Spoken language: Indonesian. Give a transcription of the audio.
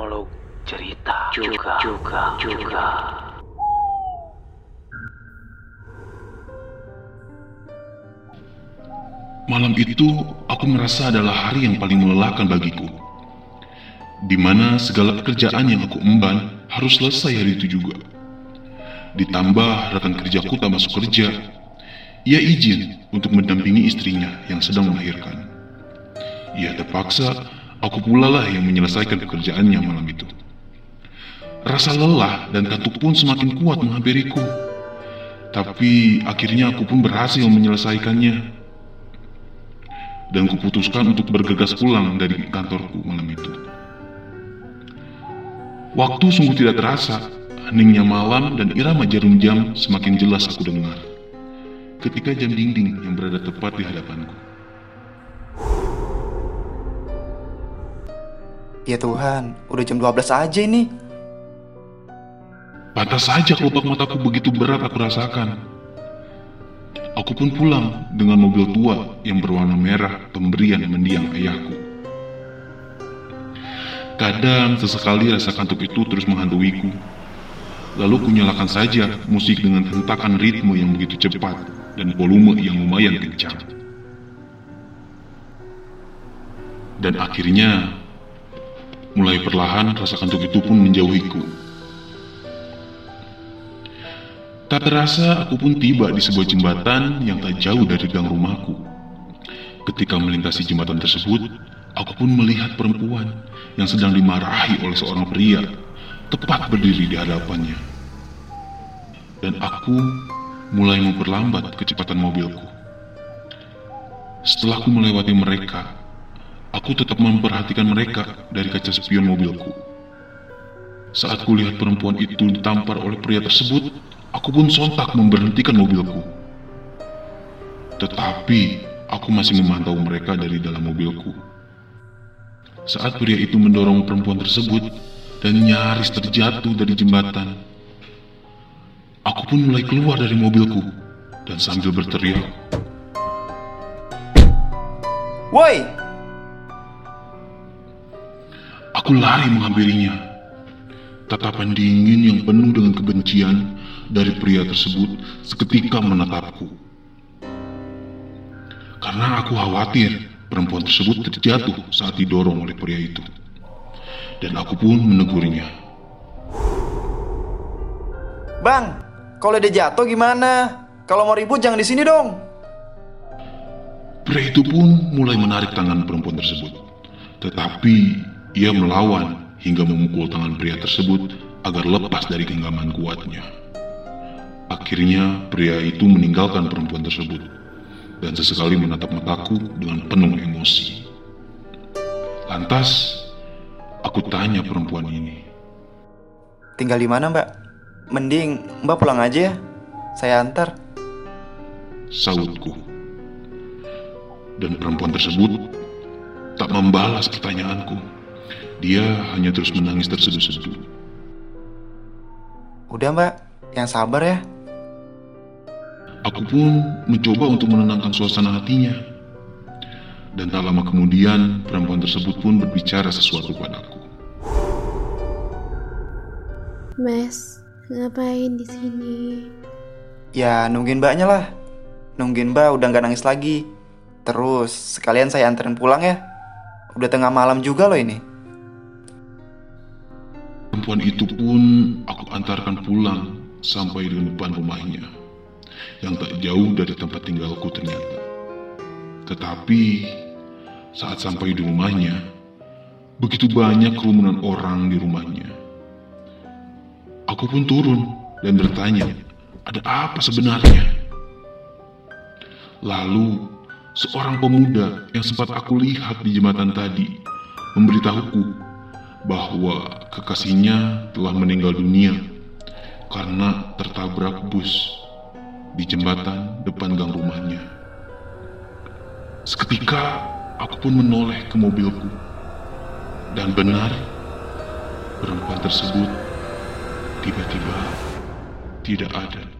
monolog cerita juga juga juga. Malam itu aku merasa adalah hari yang paling melelahkan bagiku. Di mana segala pekerjaan yang aku emban harus selesai hari itu juga. Ditambah rekan kerjaku tak masuk kerja. Ia izin untuk mendampingi istrinya yang sedang melahirkan. Ia terpaksa aku pula lah yang menyelesaikan pekerjaannya malam itu. Rasa lelah dan kantuk pun semakin kuat menghampiriku. Tapi akhirnya aku pun berhasil menyelesaikannya dan kuputuskan untuk bergegas pulang dari kantorku malam itu. Waktu sungguh tidak terasa, heningnya malam dan irama jarum jam semakin jelas aku dengar. Ketika jam dinding yang berada tepat di hadapanku. Ya Tuhan, udah jam 12 aja ini. Pantas saja kelopak mataku begitu berat aku rasakan. Aku pun pulang dengan mobil tua yang berwarna merah pemberian mendiang ayahku. Kadang sesekali rasa kantuk itu terus menghantuiku. Lalu kunyalakan saja musik dengan hentakan ritme yang begitu cepat dan volume yang lumayan kencang. Dan akhirnya, mulai perlahan rasa kantuk itu pun menjauhiku. Tak terasa aku pun tiba di sebuah jembatan yang tak jauh dari gang rumahku. Ketika melintasi jembatan tersebut, aku pun melihat perempuan yang sedang dimarahi oleh seorang pria tepat berdiri di hadapannya. Dan aku mulai memperlambat kecepatan mobilku. Setelah aku melewati mereka, aku tetap memperhatikan mereka dari kaca spion mobilku. Saat kulihat perempuan itu ditampar oleh pria tersebut, Aku pun sontak memberhentikan mobilku. Tetapi aku masih memantau mereka dari dalam mobilku. Saat pria itu mendorong perempuan tersebut dan nyaris terjatuh dari jembatan, aku pun mulai keluar dari mobilku dan sambil berteriak, Woi, Aku lari menghampirinya. Tatapan dingin yang penuh dengan kebencian dari pria tersebut seketika menatapku. Karena aku khawatir perempuan tersebut terjatuh saat didorong oleh pria itu. Dan aku pun menegurnya. Bang, kalau dia jatuh gimana? Kalau mau ribut jangan di sini dong. Pria itu pun mulai menarik tangan perempuan tersebut. Tetapi ia melawan hingga memukul tangan pria tersebut agar lepas dari genggaman kuatnya. Akhirnya pria itu meninggalkan perempuan tersebut dan sesekali menatap mataku dengan penuh emosi. Lantas, aku tanya perempuan ini. Tinggal di mana, Mbak? Mending Mbak pulang aja ya. Saya antar. Sautku. Dan perempuan tersebut tak membalas pertanyaanku. Dia hanya terus menangis terseduh-seduh. Udah, Mbak. Yang sabar ya. Aku pun mencoba untuk menenangkan suasana hatinya. Dan tak lama kemudian, perempuan tersebut pun berbicara sesuatu padaku. Mas, ngapain di sini? Ya, nungguin Mbaknya lah. Nungguin Mbak udah nggak nangis lagi. Terus, sekalian saya anterin pulang ya. Udah tengah malam juga loh ini. Perempuan itu pun aku antarkan pulang sampai di depan rumahnya. Yang tak jauh dari tempat tinggalku ternyata. Tetapi, saat sampai di rumahnya, begitu banyak kerumunan orang di rumahnya. Aku pun turun dan bertanya, ada apa sebenarnya? Lalu, seorang pemuda yang sempat aku lihat di jembatan tadi memberitahuku bahwa kekasihnya telah meninggal dunia karena tertabrak bus di jembatan depan gang rumahnya. Seketika aku pun menoleh ke mobilku dan benar perempuan tersebut tiba-tiba tidak ada.